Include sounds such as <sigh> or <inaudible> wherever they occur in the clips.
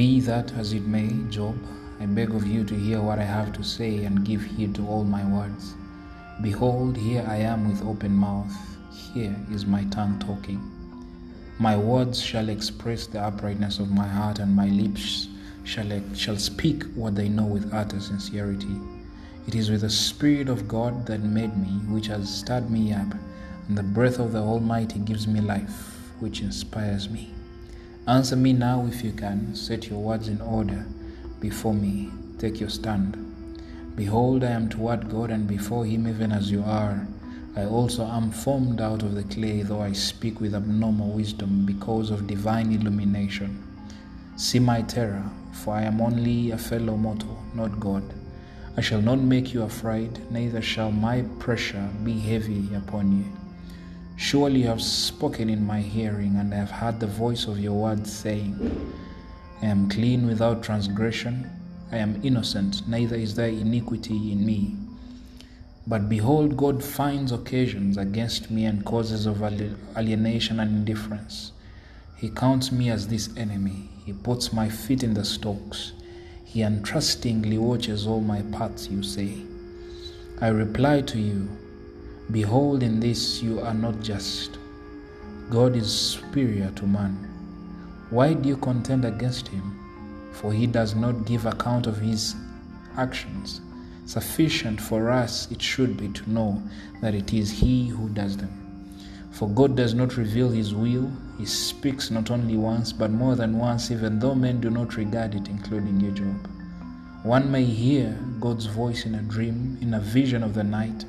Be that as it may, Job, I beg of you to hear what I have to say and give heed to all my words. Behold, here I am with open mouth, here is my tongue talking. My words shall express the uprightness of my heart, and my lips shall, shall speak what they know with utter sincerity. It is with the Spirit of God that made me, which has stirred me up, and the breath of the Almighty gives me life, which inspires me. Answer me now if you can. Set your words in order before me. Take your stand. Behold, I am toward God, and before Him, even as you are. I also am formed out of the clay, though I speak with abnormal wisdom because of divine illumination. See my terror, for I am only a fellow mortal, not God. I shall not make you afraid, neither shall my pressure be heavy upon you. Surely you have spoken in my hearing, and I have heard the voice of your words saying, I am clean without transgression, I am innocent, neither is there iniquity in me. But behold, God finds occasions against me and causes of alienation and indifference. He counts me as this enemy. He puts my feet in the stocks. He untrustingly watches all my paths, you say. I reply to you, Behold, in this you are not just. God is superior to man. Why do you contend against him? For he does not give account of his actions. Sufficient for us it should be to know that it is He who does them. For God does not reveal His will, He speaks not only once, but more than once, even though men do not regard it, including you, Job. One may hear God's voice in a dream, in a vision of the night,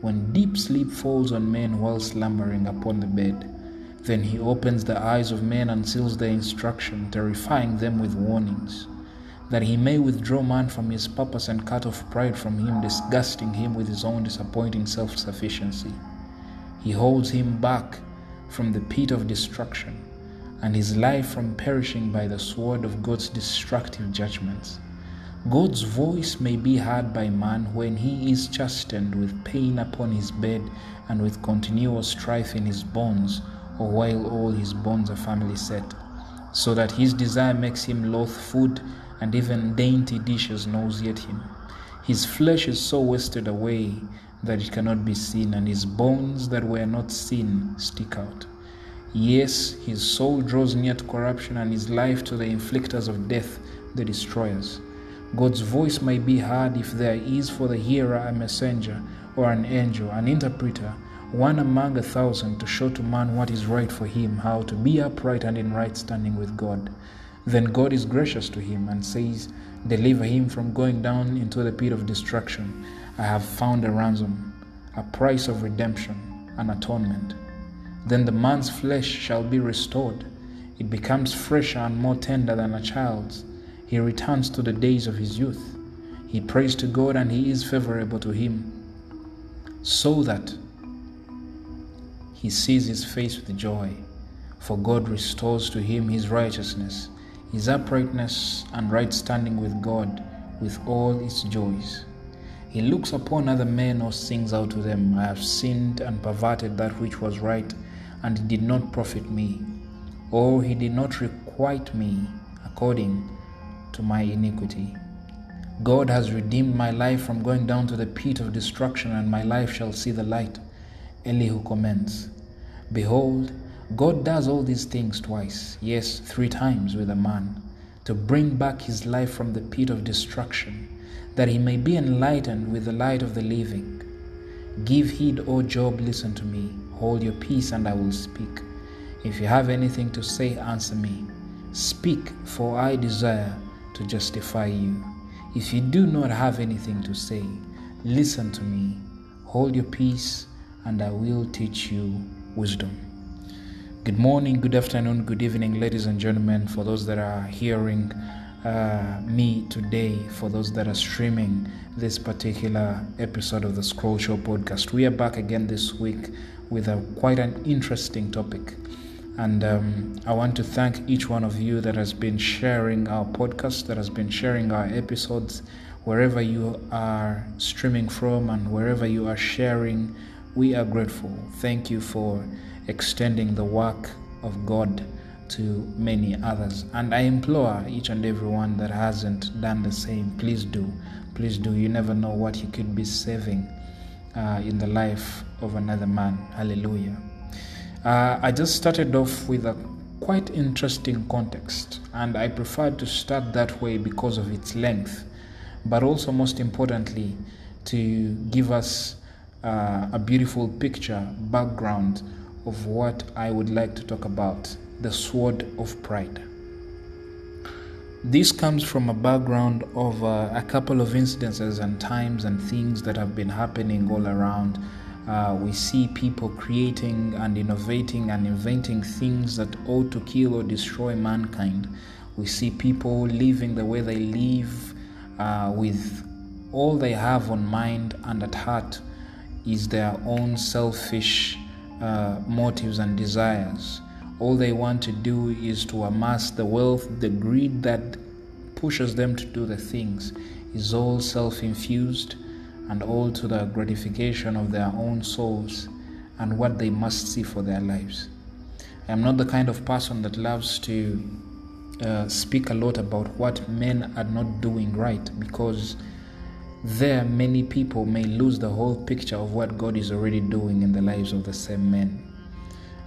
when deep sleep falls on men while slumbering upon the bed. Then He opens the eyes of men and seals their instruction, terrifying them with warnings that he may withdraw man from his purpose and cut off pride from him, disgusting him with his own disappointing self sufficiency. He holds him back from the pit of destruction and his life from perishing by the sword of God's destructive judgments. God's voice may be heard by man when he is chastened with pain upon his bed and with continual strife in his bones, or while all his bones are firmly set, so that his desire makes him loath food and even dainty dishes nauseate him. His flesh is so wasted away that it cannot be seen, and his bones that were not seen stick out. Yes, his soul draws near to corruption, and his life to the inflictors of death, the destroyers. God's voice may be heard if there is for the hearer a messenger or an angel, an interpreter, one among a thousand to show to man what is right for him, how to be upright and in right standing with God. Then God is gracious to him and says, Deliver him from going down into the pit of destruction. I have found a ransom, a price of redemption, an atonement. Then the man's flesh shall be restored. It becomes fresher and more tender than a child's. He returns to the days of his youth. He prays to God and he is favorable to him, so that he sees his face with joy. For God restores to him his righteousness his uprightness and right standing with God with all its joys. He looks upon other men or sings out to them, I have sinned and perverted that which was right, and it did not profit me, or he did not requite me according to my iniquity. God has redeemed my life from going down to the pit of destruction, and my life shall see the light. Elihu comments, Behold, God does all these things twice, yes, three times with a man, to bring back his life from the pit of destruction, that he may be enlightened with the light of the living. Give heed, O Job, listen to me. Hold your peace, and I will speak. If you have anything to say, answer me. Speak, for I desire to justify you. If you do not have anything to say, listen to me. Hold your peace, and I will teach you wisdom. Good morning, good afternoon, good evening, ladies and gentlemen. For those that are hearing uh, me today, for those that are streaming this particular episode of the Scroll Show podcast, we are back again this week with a quite an interesting topic. And um, I want to thank each one of you that has been sharing our podcast, that has been sharing our episodes, wherever you are streaming from and wherever you are sharing. We are grateful. Thank you for extending the work of God to many others. And I implore each and everyone that hasn't done the same, please do. Please do. You never know what you could be saving uh, in the life of another man. Hallelujah. Uh, I just started off with a quite interesting context, and I preferred to start that way because of its length, but also, most importantly, to give us uh, a beautiful picture, background of what I would like to talk about the sword of pride. This comes from a background of uh, a couple of incidences and times and things that have been happening all around. Uh, we see people creating and innovating and inventing things that ought to kill or destroy mankind. We see people living the way they live uh, with all they have on mind and at heart is their own selfish uh, motives and desires. All they want to do is to amass the wealth, the greed that pushes them to do the things is all self infused and all to the gratification of their own souls and what they must see for their lives. I am not the kind of person that loves to uh, speak a lot about what men are not doing right because there many people may lose the whole picture of what God is already doing in the lives of the same men.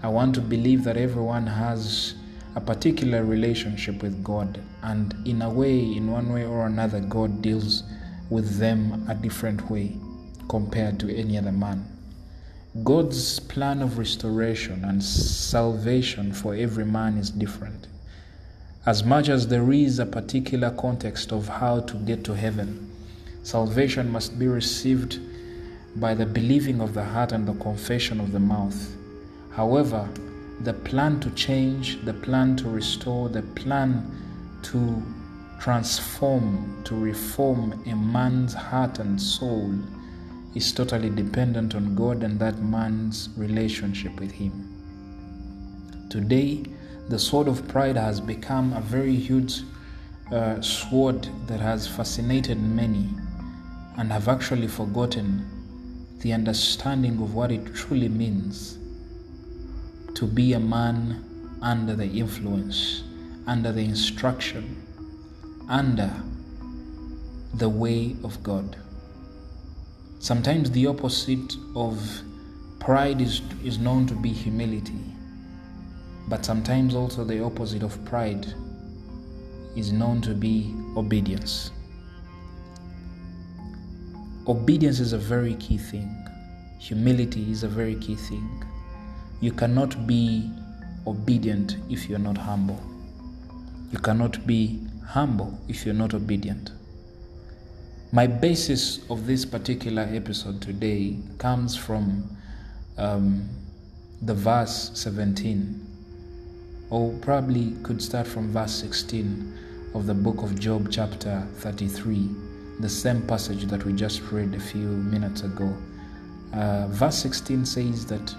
I want to believe that everyone has a particular relationship with God, and in a way, in one way or another, God deals with them a different way compared to any other man. God's plan of restoration and salvation for every man is different. As much as there is a particular context of how to get to heaven, salvation must be received by the believing of the heart and the confession of the mouth. However, the plan to change, the plan to restore, the plan to transform, to reform a man's heart and soul is totally dependent on God and that man's relationship with Him. Today, the sword of pride has become a very huge uh, sword that has fascinated many and have actually forgotten the understanding of what it truly means to be a man under the influence, under the instruction, under the way of God. Sometimes the opposite of pride is, is known to be humility, but sometimes also the opposite of pride is known to be obedience. Obedience is a very key thing, humility is a very key thing. You cannot be obedient if you're not humble. You cannot be humble if you're not obedient. My basis of this particular episode today comes from um, the verse 17, or probably could start from verse 16 of the book of Job, chapter 33, the same passage that we just read a few minutes ago. Uh, verse 16 says that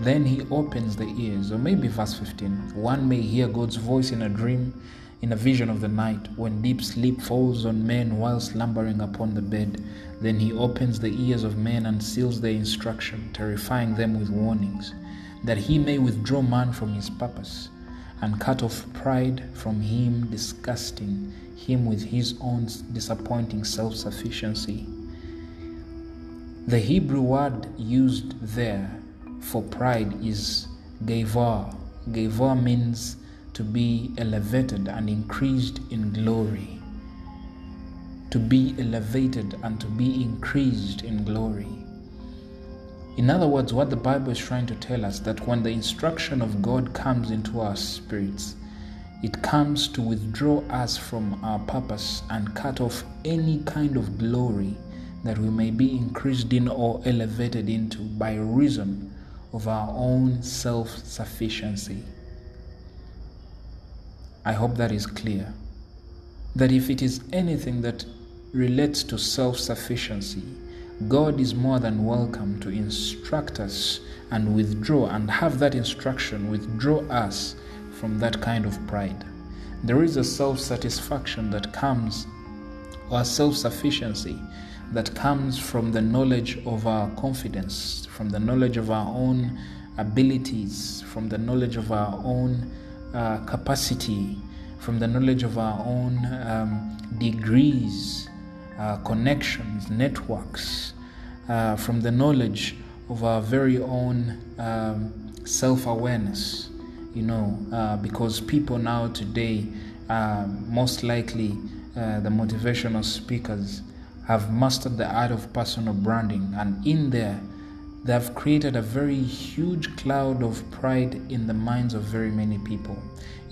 then he opens the ears, or maybe verse 15. One may hear God's voice in a dream, in a vision of the night, when deep sleep falls on men while slumbering upon the bed. Then he opens the ears of men and seals their instruction, terrifying them with warnings, that he may withdraw man from his purpose and cut off pride from him, disgusting him with his own disappointing self sufficiency. The Hebrew word used there for pride is gavor. Gavor means to be elevated and increased in glory. To be elevated and to be increased in glory. In other words, what the Bible is trying to tell us that when the instruction of God comes into our spirits, it comes to withdraw us from our purpose and cut off any kind of glory that we may be increased in or elevated into by reason of our own self sufficiency. I hope that is clear. That if it is anything that relates to self sufficiency, God is more than welcome to instruct us and withdraw and have that instruction withdraw us from that kind of pride. There is a self satisfaction that comes, or self sufficiency that comes from the knowledge of our confidence, from the knowledge of our own abilities, from the knowledge of our own uh, capacity, from the knowledge of our own um, degrees, uh, connections, networks, uh, from the knowledge of our very own um, self awareness. You know, uh, because people now today, uh, most likely, uh, the motivational speakers have mastered the art of personal branding, and in there, they have created a very huge cloud of pride in the minds of very many people.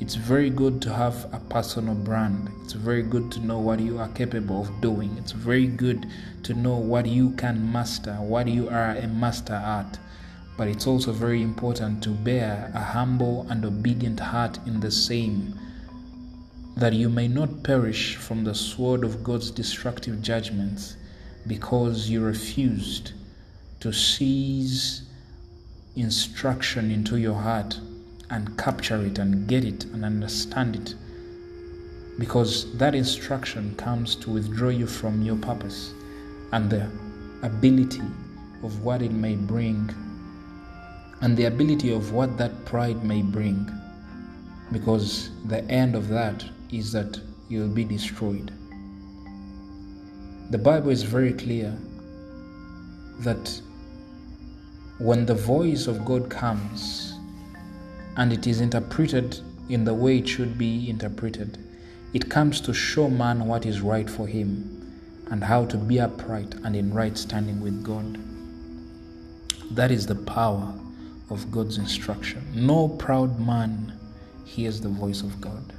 It's very good to have a personal brand. It's very good to know what you are capable of doing. It's very good to know what you can master, what you are a master at. But it's also very important to bear a humble and obedient heart in the same, that you may not perish from the sword of God's destructive judgments because you refused to seize instruction into your heart and capture it and get it and understand it. Because that instruction comes to withdraw you from your purpose and the ability of what it may bring and the ability of what that pride may bring. Because the end of that is that you'll be destroyed. The Bible is very clear that when the voice of God comes and it is interpreted in the way it should be interpreted, it comes to show man what is right for him and how to be upright and in right standing with God. That is the power of God's instruction. No proud man hears the voice of God.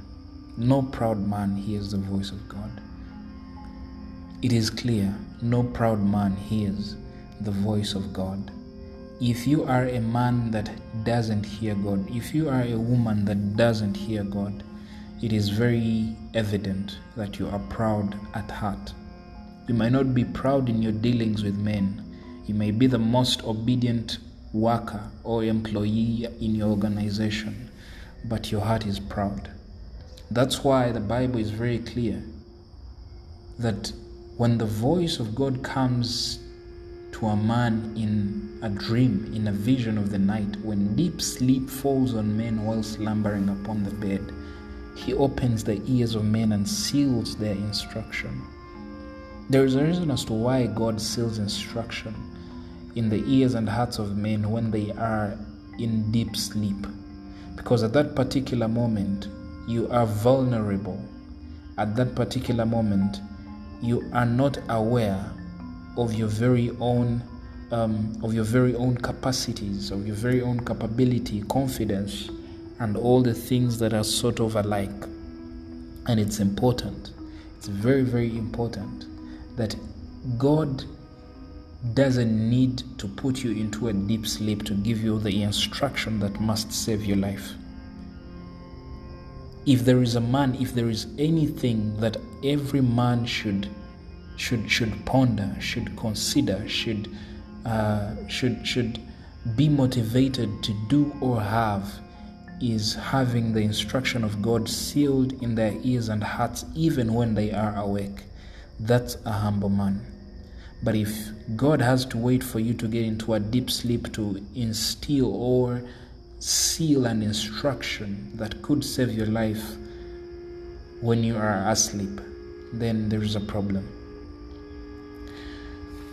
No proud man hears the voice of God. It is clear no proud man hears the voice of God if you are a man that doesn't hear God, if you are a woman that doesn't hear God, it is very evident that you are proud at heart. You might not be proud in your dealings with men. You may be the most obedient worker or employee in your organization, but your heart is proud. That's why the Bible is very clear that when the voice of God comes to a man in a dream, in a vision of the night, when deep sleep falls on men while slumbering upon the bed, he opens the ears of men and seals their instruction. There is a reason as to why God seals instruction in the ears and hearts of men when they are in deep sleep. Because at that particular moment, you are vulnerable. At that particular moment, you are not aware of your very own um, of your very own capacities, of your very own capability, confidence, and all the things that are sort of alike. And it's important. It's very, very important that God doesn't need to put you into a deep sleep to give you the instruction that must save your life. If there is a man, if there is anything that every man should should should ponder, should consider, should uh, should should be motivated to do or have is having the instruction of God sealed in their ears and hearts even when they are awake. That's a humble man. But if God has to wait for you to get into a deep sleep to instill or seal an instruction that could save your life when you are asleep, then there is a problem.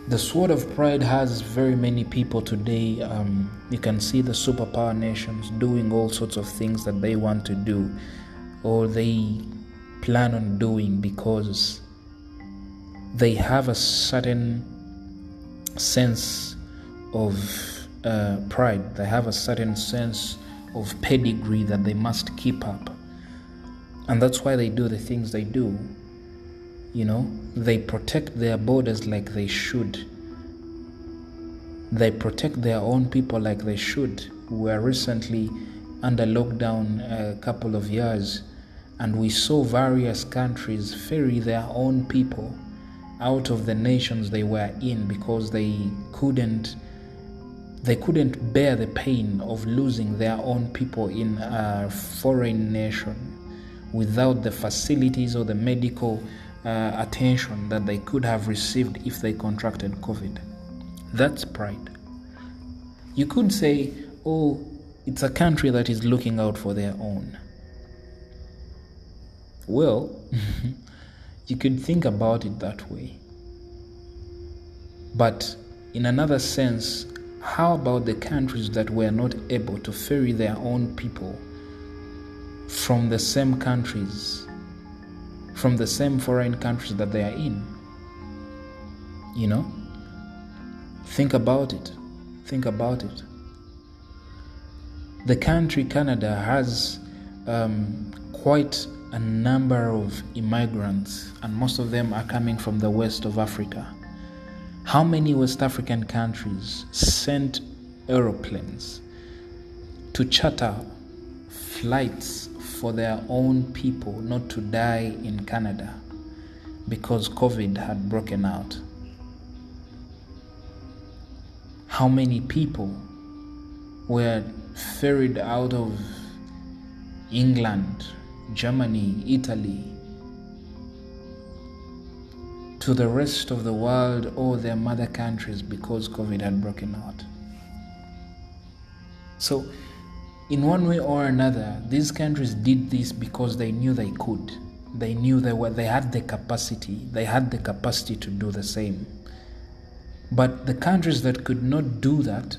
The sword of pride has very many people today. Um, you can see the superpower nations doing all sorts of things that they want to do or they plan on doing because they have a certain sense of uh, pride, they have a certain sense of pedigree that they must keep up. And that's why they do the things they do you know, they protect their borders like they should. They protect their own people like they should. We were recently under lockdown a couple of years, and we saw various countries ferry their own people out of the nations they were in because they couldn't they couldn't bear the pain of losing their own people in a foreign nation without the facilities or the medical uh, attention that they could have received if they contracted COVID. That's pride. You could say, oh, it's a country that is looking out for their own. Well, <laughs> you could think about it that way. But in another sense, how about the countries that were not able to ferry their own people from the same countries, from the same foreign countries that they are in? You know? Think about it. Think about it. The country Canada has um, quite a number of immigrants, and most of them are coming from the west of Africa. How many West African countries sent aeroplanes to charter flights for their own people not to die in Canada because COVID had broken out? How many people were ferried out of England, Germany, Italy, to the rest of the world or their mother countries because COVID had broken out. So, in one way or another, these countries did this because they knew they could. They knew they were they had the capacity. They had the capacity to do the same. But the countries that could not do that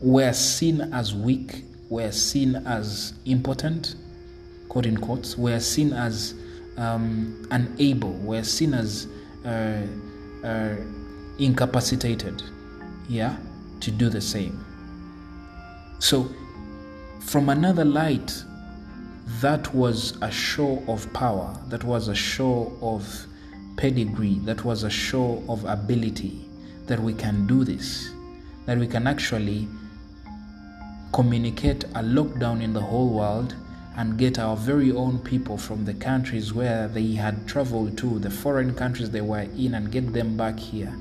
were seen as weak, were seen as impotent, quote in quotes, were seen as um, unable, were seen as uh, uh, incapacitated, yeah, to do the same. So, from another light, that was a show of power, that was a show of pedigree, that was a show of ability that we can do this, that we can actually communicate a lockdown in the whole world and get our very own people from the countries where they had traveled to, the foreign countries they were in, and get them back here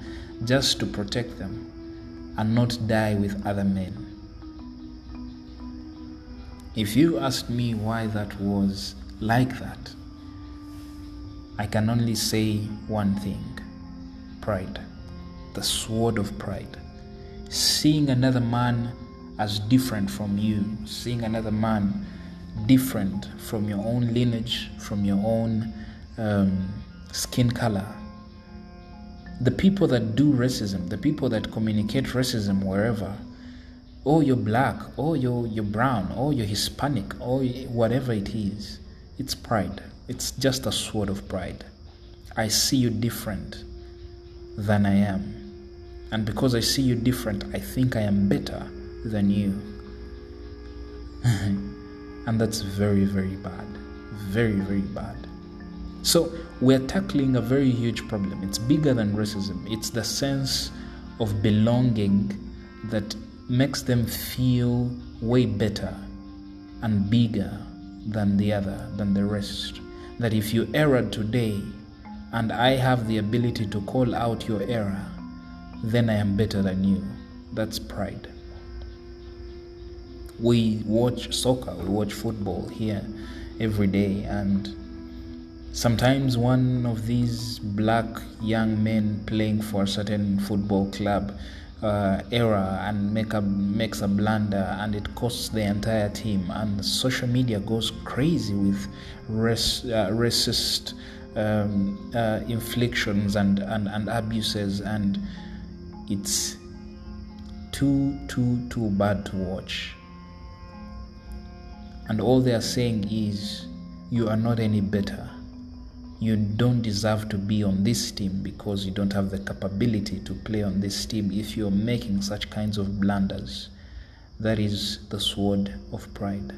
just to protect them and not die with other men. If you asked me why that was like that, I can only say one thing pride, the sword of pride. Seeing another man as different from you, seeing another man different from your own lineage, from your own um, skin color. The people that do racism, the people that communicate racism wherever, oh, you're black, oh, you're, you're brown, oh, you're Hispanic, oh, whatever it is, it's pride. It's just a sword of pride. I see you different than I am. And because I see you different, I think I am better than you. <laughs> And that's very, very bad. Very, very bad. So we're tackling a very huge problem. It's bigger than racism, it's the sense of belonging that makes them feel way better and bigger than the other, than the rest. That if you erred today and I have the ability to call out your error, then I am better than you. That's pride we watch soccer, we watch football here every day, and sometimes one of these black young men playing for a certain football club uh, error and make a makes a blunder and it costs the entire team. And social media goes crazy with race, uh, racist um, uh, inflictions and, and, and abuses. And it's too too too bad to watch. And all they are saying is, You are not any better. You don't deserve to be on this team because you don't have the capability to play on this team if you're making such kinds of blunders. That is the sword of pride.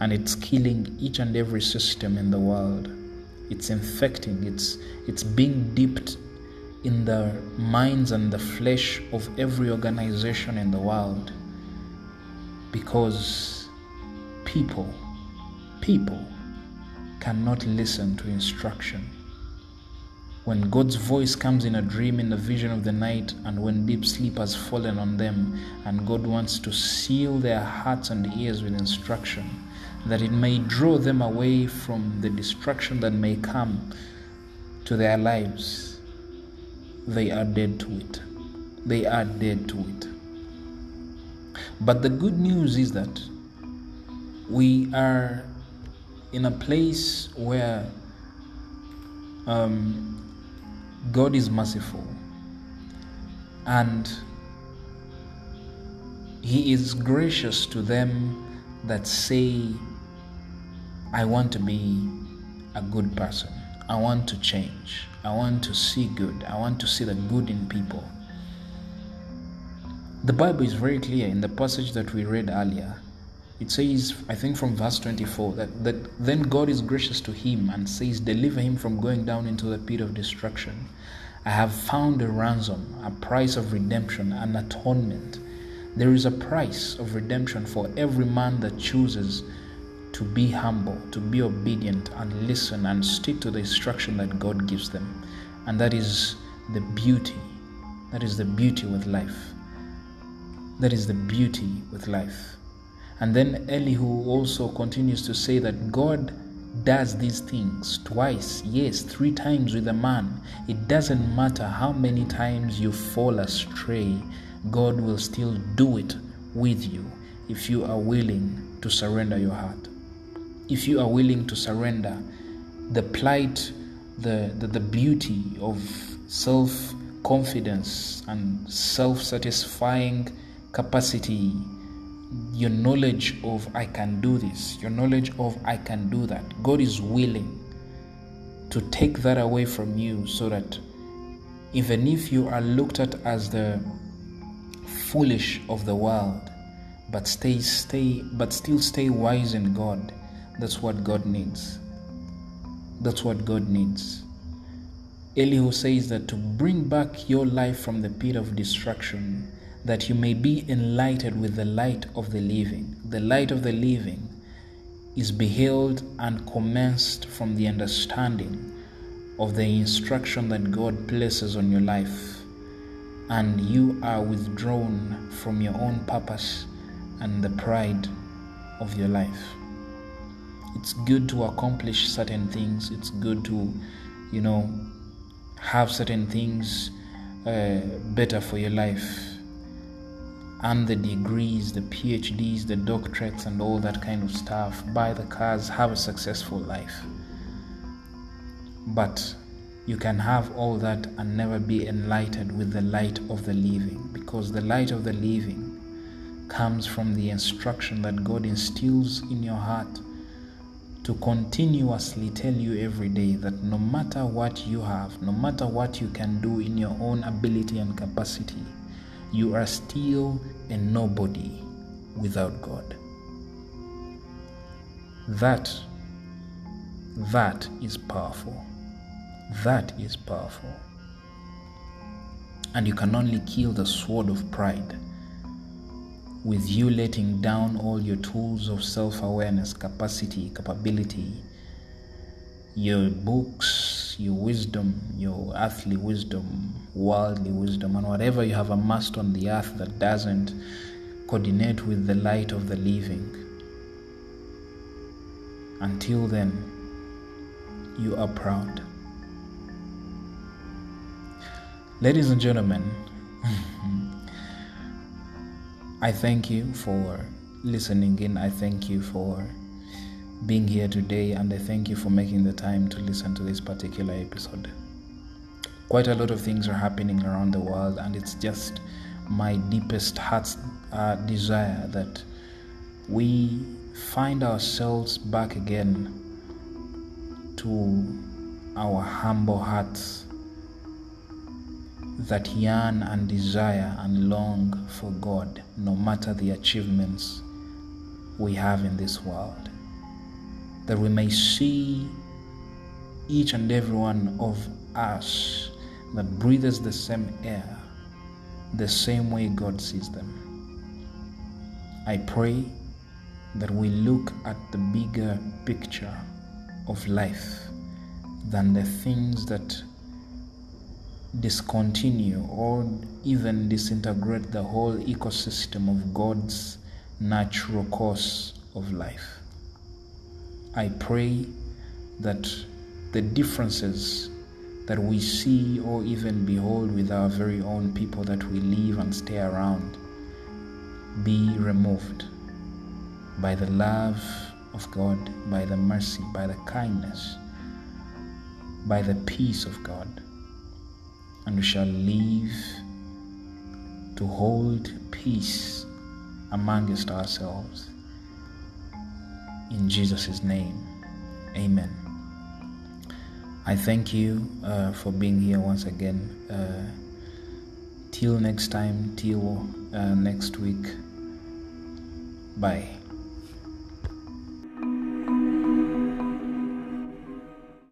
And it's killing each and every system in the world. It's infecting, it's, it's being dipped in the minds and the flesh of every organization in the world because people, people cannot listen to instruction. When God's voice comes in a dream, in the vision of the night, and when deep sleep has fallen on them, and God wants to seal their hearts and ears with instruction, that it may draw them away from the destruction that may come to their lives, they are dead to it. They are dead to it. But the good news is that we are in a place where um, God is merciful and He is gracious to them that say, I want to be a good person. I want to change. I want to see good. I want to see the good in people. The Bible is very clear in the passage that we read earlier. It says, I think from verse 24, that, that then God is gracious to him and says, Deliver him from going down into the pit of destruction. I have found a ransom, a price of redemption, an atonement. There is a price of redemption for every man that chooses to be humble, to be obedient, and listen and stick to the instruction that God gives them. And that is the beauty. That is the beauty with life. That is the beauty with life. And then Elihu also continues to say that God does these things twice, yes, three times with a man. It doesn't matter how many times you fall astray, God will still do it with you if you are willing to surrender your heart. If you are willing to surrender the plight, the, the, the beauty of self confidence and self satisfying capacity, your knowledge of I can do this, your knowledge of I can do that. God is willing to take that away from you so that even if you are looked at as the foolish of the world, but stay stay but still stay wise in God. That's what God needs. That's what God needs. Elihu says that to bring back your life from the pit of destruction that you may be enlightened with the light of the living. The light of the living is beheld and commenced from the understanding of the instruction that God places on your life, and you are withdrawn from your own purpose and the pride of your life. It's good to accomplish certain things, it's good to, you know, have certain things uh, better for your life and the degrees, the PhDs, the doctorates, and all that kind of stuff, buy the cars, have a successful life. But you can have all that and never be enlightened with the light of the living, because the light of the living comes from the instruction that God instills in your heart to continuously tell you every day that no matter what you have, no matter what you can do in your own ability and capacity, you are still a nobody without God. That, that is powerful. That is powerful. And you can only kill the sword of pride with you letting down all your tools of self awareness, capacity, capability, your books, your wisdom, your earthly wisdom, worldly wisdom, and whatever you have amassed on the earth that doesn't coordinate with the light of the living. Until then, you are proud. Ladies and gentlemen, <laughs> I thank you for listening in. I thank you for being here today, and I thank you for making the time to listen to this particular episode. Quite a lot of things are happening around the world, and it's just my deepest heart's uh, desire that we find ourselves back again to our humble hearts that yearn and desire and long for God, no matter the achievements we have in this world that we may see each and every one of us that breathes the same air the same way God sees them. I pray that we look at the bigger picture of life than the things that discontinue or even disintegrate the whole ecosystem of God's natural course of life. I pray that the differences that we see or even behold with our very own people that we live and stay around be removed by the love of God, by the mercy, by the kindness, by the peace of God. And we shall live to hold peace amongst ourselves. In Jesus' name, amen. I thank you uh, for being here once again. Uh, till next time, till uh, next week. Bye.